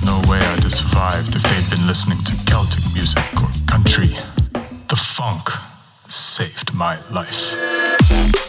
There's no way I'd have survived if they'd been listening to Celtic music or country. The funk saved my life.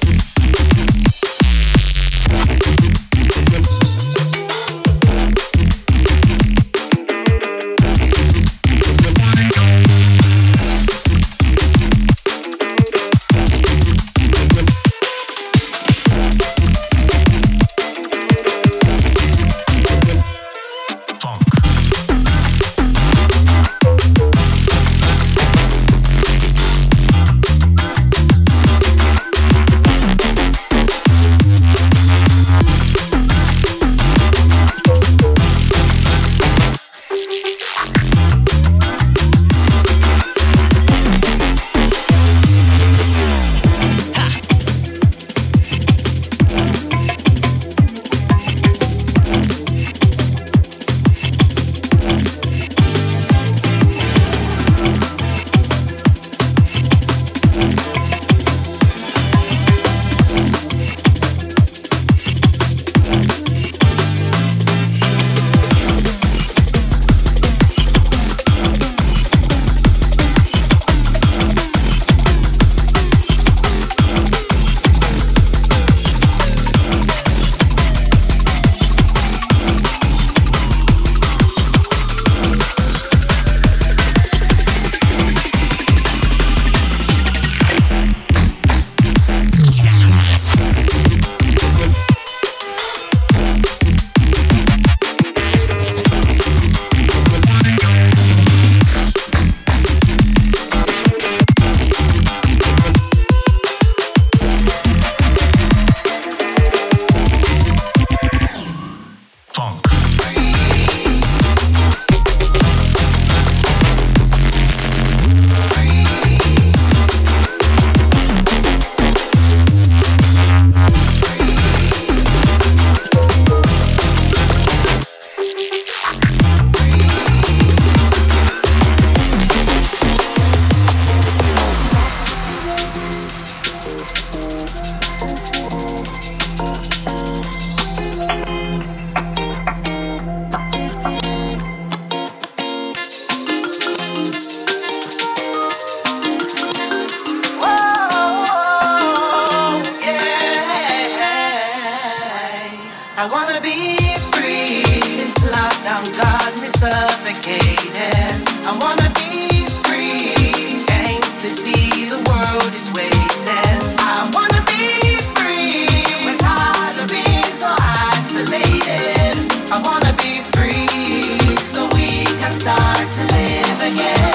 again.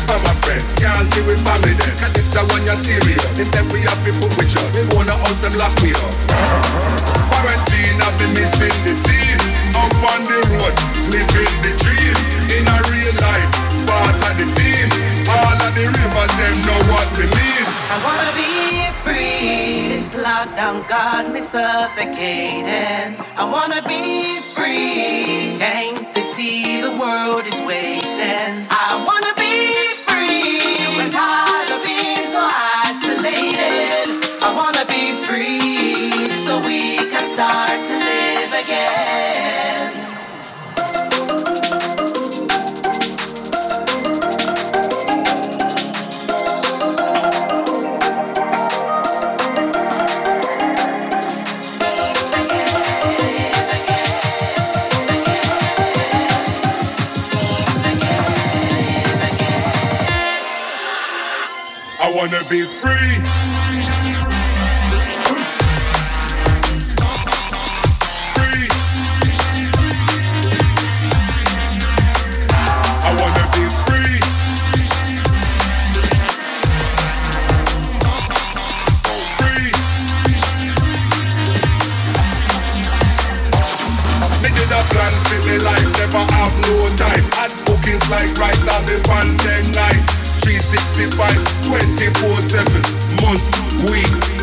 message from my friends. Can't see with family then. Cause this I want you're serious. If them we have people with us, we wanna us them lock we up. Quarantine, I've been missing the scene. Up on the road, living the dream. In a real life, part of the team. All of the rivers, them know what we mean. I wanna be free. This lockdown got me suffocating. I wanna be free. Can't to see the world is waiting. I wanna be tired of being so isolated. I wanna be free so we can start to live again. Wanna be free. I be plan me life, never have no time. Like rice, and the fans nice. 365, 24-7 Months, weeks,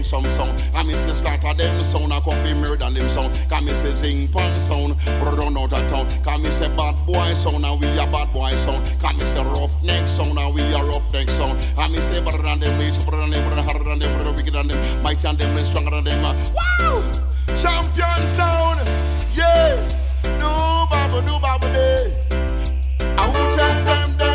hang some song. I miss the start of them sound, I come fi murder them song. Can me say sing pan sound, run out of town. Can me say bad boy sound, and we a bad boy sound. Can me say rough neck sound, and we a rough neck sound. I me say better than them, rich, better than them, better harder than them, better wicked than them, mighty than them, stronger than them. Wow! Champion sound, yeah. Do baba, do baba day. I will tell them,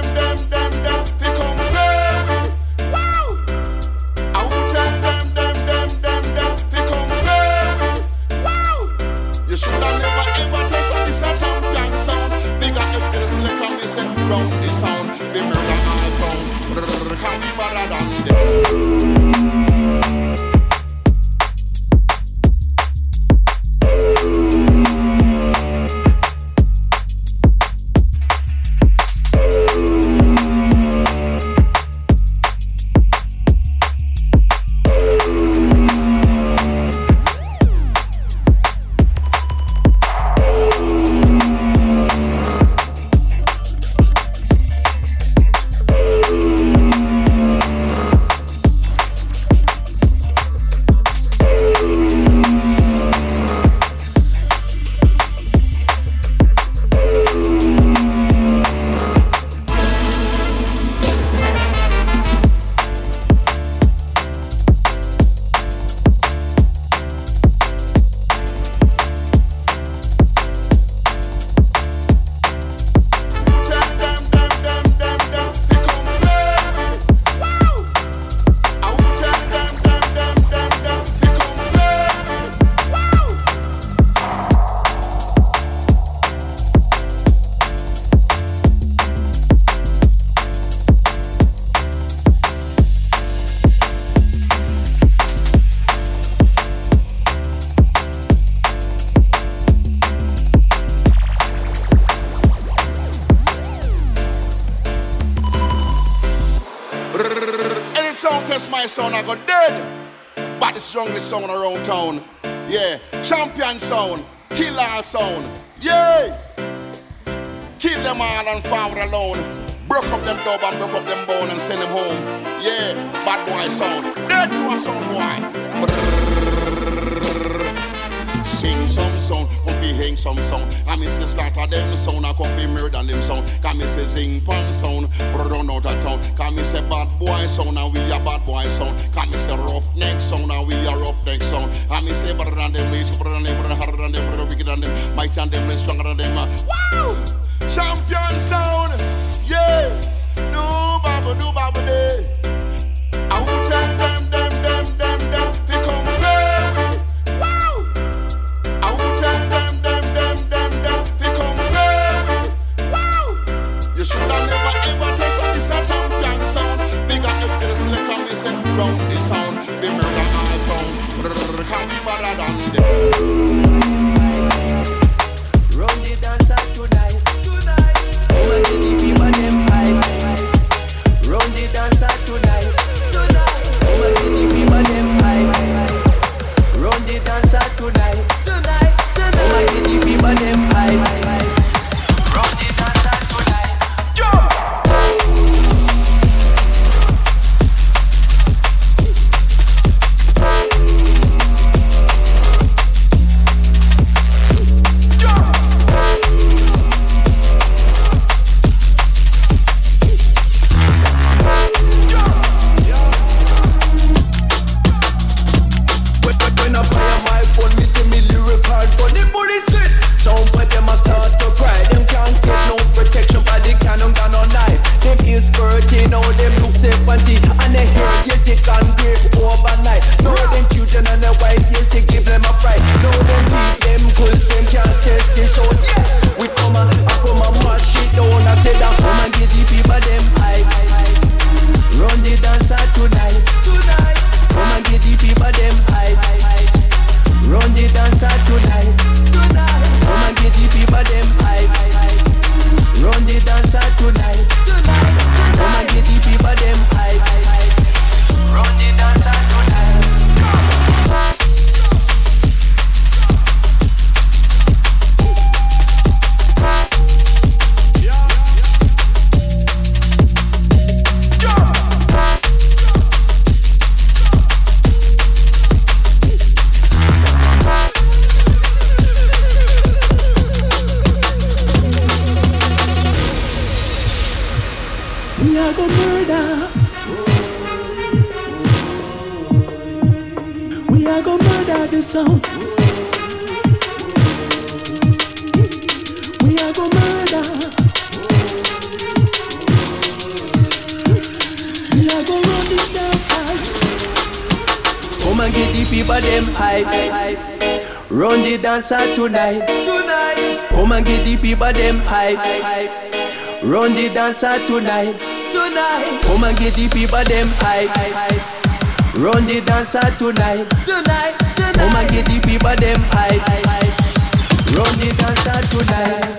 say round the sound. Be murder sound. Brrr, be than them. Sound I go dead. But the strongest sound around town. Yeah, champion sound, kill all sound. Yeah, kill them all and farm alone. Broke up them dub and broke up them bone and send them home. Yeah, bad boy sound, dead to a sound boy. Sing some song, fi hang some song. I miss the start of them sound, I come fi murder them song. Can me say sing pan sound, run out of town. Can me say bad boy sound, and we a bad boy sound. Can me say rough neck sound, and we a rough neck sound. I me say better than them, rich, better than them, better harder than them, better wicked than them, mighty than them, stronger than them. Uh. Wow! Champion sound, Dancer tonight, tonight. Come and get the people them high. Run the dancer tonight, tonight, tonight. Come and get the people them high. Run the dancer tonight.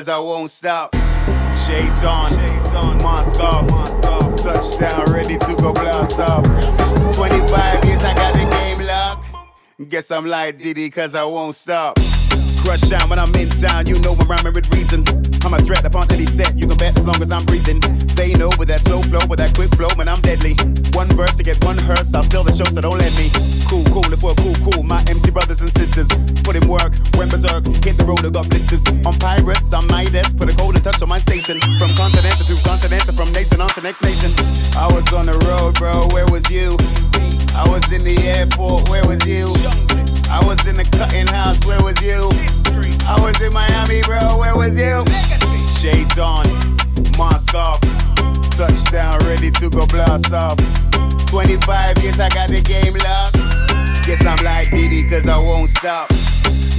Cause I won't stop. Shades on, shades on, mask off, touchdown, ready to go blast off. 25 years, I got the game locked. Guess I'm like Diddy cause I won't stop. Crush down when I'm in sound, you know I'm rhyming with reason. I'm a threat upon any set, you can bet as long as I'm breathing. They know with that slow flow, with that quick flow, man, I'm deadly. One verse to get one hearse, I'll steal the show, so don't let me. Cool, cool, if we're cool, cool, my MC brothers and sisters. Put in work, went berserk, hit the road, I got blisters. On pirates, I'm Midas, put a golden touch on my station. From continent to continent, from nation on to next nation. I was on the road, bro, where was you? I was in the airport, where was you? I was in the cutting house, where was you? I was in Miami, bro, where was you? Shades on, mask off, touchdown, ready to go blast off. 25 years, I got the game locked. Guess I'm like Diddy, cause I won't stop.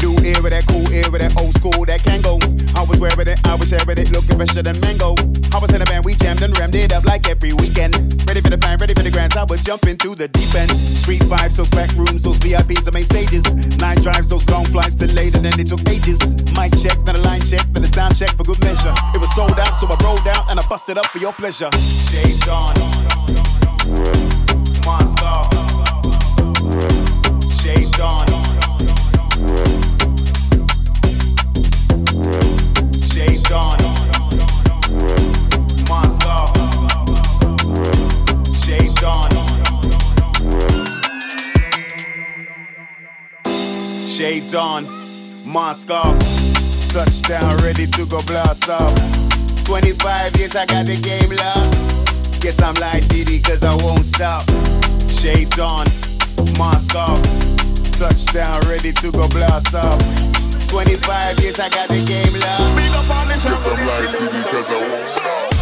New era, that cool era, that old school, that can go. I was wearing it, I was sharing it, looking fresher than mango. I was in a band, we jammed and rammed it up like every weekend. Ready for the pan, ready for the grants, I was jumping to the deep end. Street vibes, those back rooms, those VIPs, the main stages. Night drives, those long flights delayed and then it took ages. Mic check, then a line check, then a sound check for good measure. It was sold out, so I rolled out and I busted up for your pleasure. Shades on, off, shades on. Shades on, mask off. Touchdown, ready to go blast off. 25 years, I got the game locked. Guess I'm like Diddy, cause I won't stop. Shades on, mask off. Touchdown, ready to go blast off. 25 years, I got the game locked. Guess I'm like channel, cause I won't stop.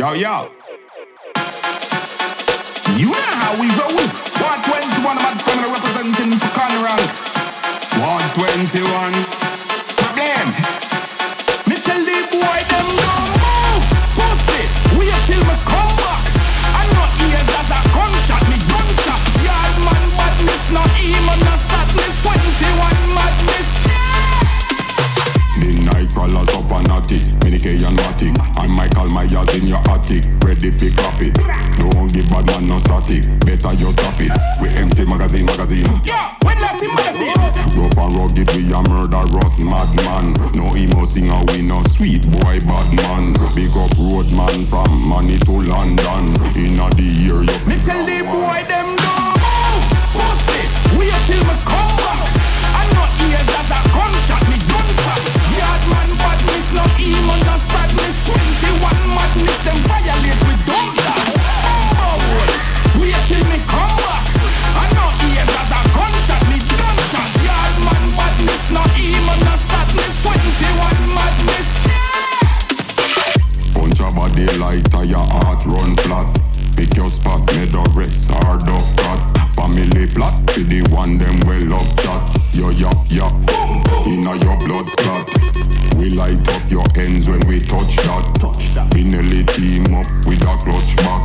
Yo, yo. You know how we roll. 121, I'm family representing for Conrad. 121. Problem. Me tell the boy and matic. I'm Michael my in your attic, ready for clap. Don't give bad man no static, better you stop it. We empty magazine, magazine. Yeah, when last in magazine. Rough and rugged, we a murderous madman. No emo singer, we no sweet boy bad man. Big up road man from money to London. In a the year, you. Me tell the boy them no pussy. We a till my sadness 21 madness, them violate with dumb black oh, wait till me come back I know here that a gunshot, me gunshot. Yard man badness, not even a sadness 21 madness, Punch a body lighter, your heart run flat. Pick your spot, made a rest, hard up cut Family plot, be the one them well up chat. Yo, yo, yo, inna your blood clot. We light up your ends when we touch that. We nearly team up with a clutch back.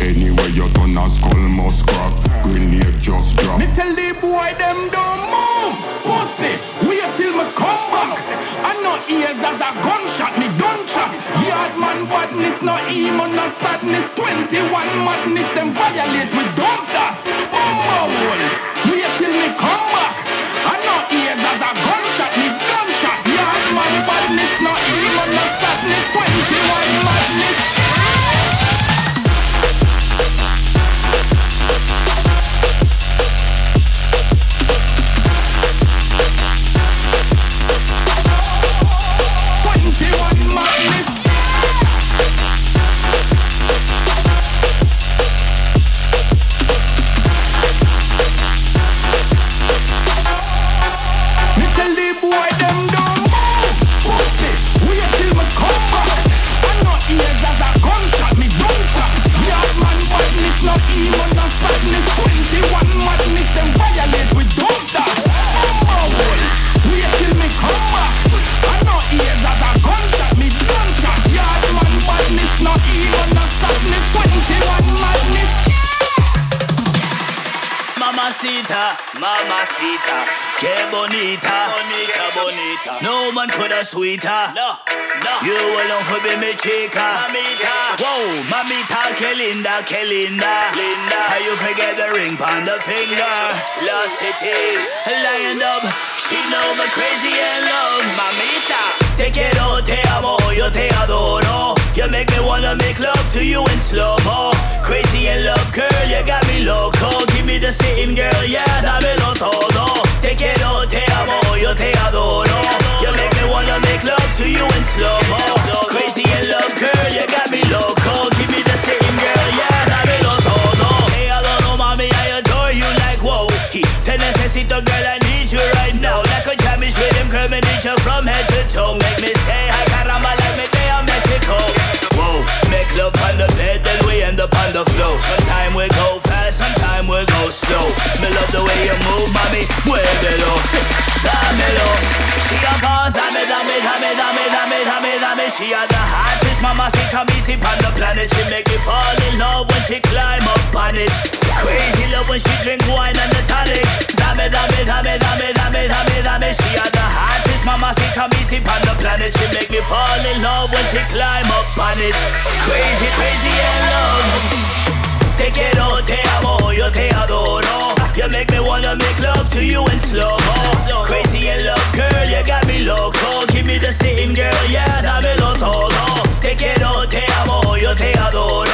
Anyway, you turn a skull must crack. Grenade just drop. Me tell the boy them don't move, pussy. Wait till me come back. I know ears as a gunshot, me done chat. Yard man badness, no emo, no sadness. 21 madness, them violate, we dump that. Bumble, wait till me come back. I know ears as a gunshot, man badness, no emo, no bonita, bonita, bonita. No man could have sweeter. No, no. You alone for be me chica, mamita. Whoa, mamita, Kelinda, Kelinda. linda, linda. How you forget the ring on the finger? Lost city, lion up. She know me crazy and love, mamita. Te quiero, te amo, yo te adoro. You make me wanna make love to you in slow mo. Crazy in love, girl, you got me loco. Give me the same girl, yeah, dámelo todo. Te amo, yo te adoro. You make me wanna make love to you in slow mo. Crazy in love, girl, you got me loco. Give me the same girl, yeah, dámelo todo. Te adoro, mami, I adore you like whoa. Te necesito, girl, I need you right now. Like a jamish rhythm, girl, me need you from head to toe. Make me say hi, caramba, like me day on Mexico. Whoa, make love on the bed, then we end up on the floor. Sometime we go go slow. Me love the way you move, mommy, muévelo, dámelo. She a gone, dame, dame, dame, dame, dame, dame, dame. She a the hottest mamacita missy on the planet. She make me fall in love when she climb up on it. Crazy love when she drink wine and the tonic. Dame, dame, dame, dame, dame, dame, dame. She a the hottest mamacita missy on the planet. She make me fall in love when she climb up on it. Crazy, crazy in love. Te quiero, te amo, yo te adoro. You make me wanna make love to you in slow mo. Crazy in love, girl, you got me loco. Give me the same girl, yeah, dámelo todo. Te quiero, te amo, yo te adoro.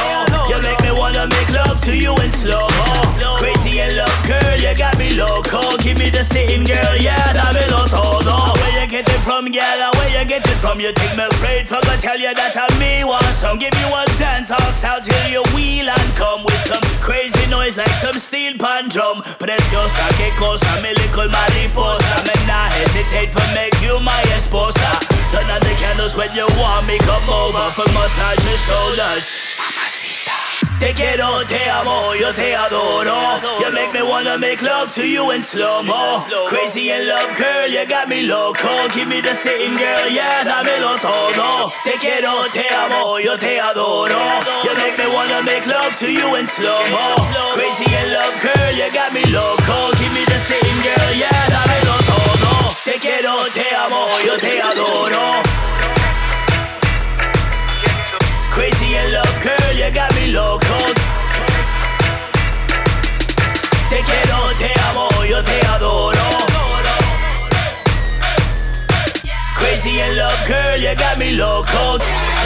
You make me wanna make love to you in slow mo. Crazy in love, girl, you got me loco. Give me the same girl, yeah, dámelo todo. Where you get it from, girl? Where you get it from? You think me afraid? Forgot tell you that I me want some. Give you a dance all style till you wheel and come with some crazy noise like some steel pan drum. Preciosa, que cosa, mi little mariposa. Me not hesitate for make you my esposa. Turn on the candles when you want me, come over for massage your shoulders. Te quiero, te amo, yo te adoro. You make me wanna make love to you in slow mo. Crazy in love, girl, you got me loco. Give me the same girl, yeah, dámelo todo. Te quiero, te amo, yo te adoro. You make me wanna make love to you in slow mo. Crazy in love, girl, you got me loco. Give me the same girl, yeah, dámelo todo. Te quiero, te amo, yo te adoro. Yo te adoro. Crazy in love, girl, you got me loco.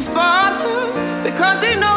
Father, because he knows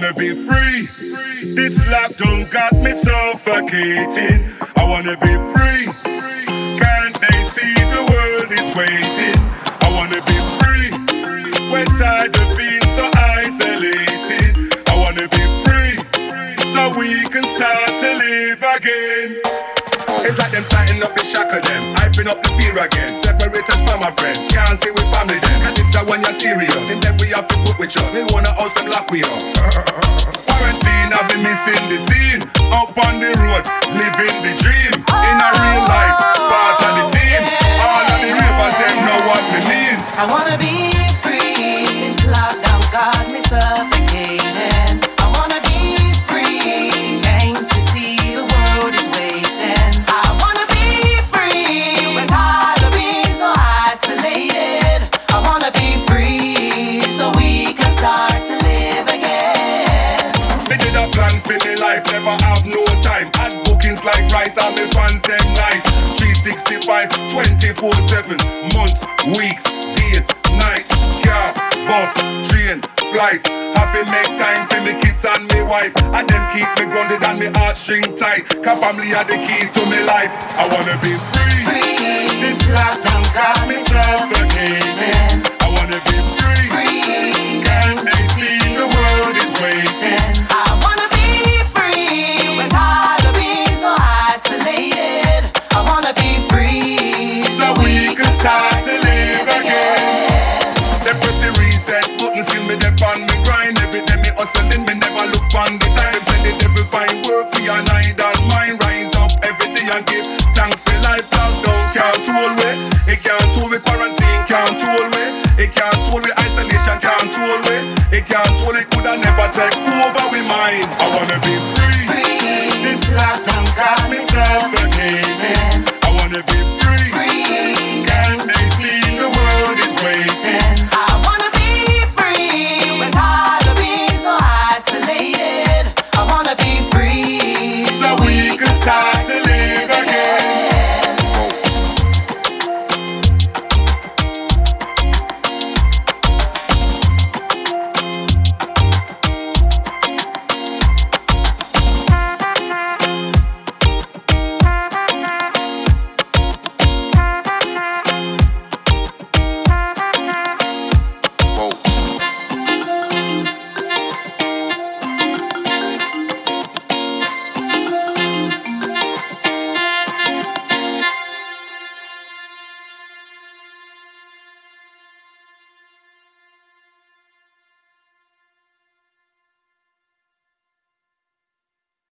wanna be free. This lockdown got me suffocating. I wanna be free. Can't they see the world is waiting? I wanna be free. We're tired of being so isolated. I wanna be free so we can start to live again. It's like them tighten up the shack of them, hyping up the fear again. Separate us from our friends, can't see we family then. Cause this is when you're serious, and then we have to put with trust. They wanna house them we up. Quarantine, I've been missing the scene. Up on the road, living the dream. In a real life, Bookings like rice, and me fans them nice. 365, 24 7s, months, weeks, days, nights. Car, bus, train, flights. Have to make time for me kids and me wife. And them keep me grounded and me heartstring tight. Cause family are the keys to me life. I wanna be free. Free. This lockdown got me suffocating. I wanna be free. Free. Take over with mine.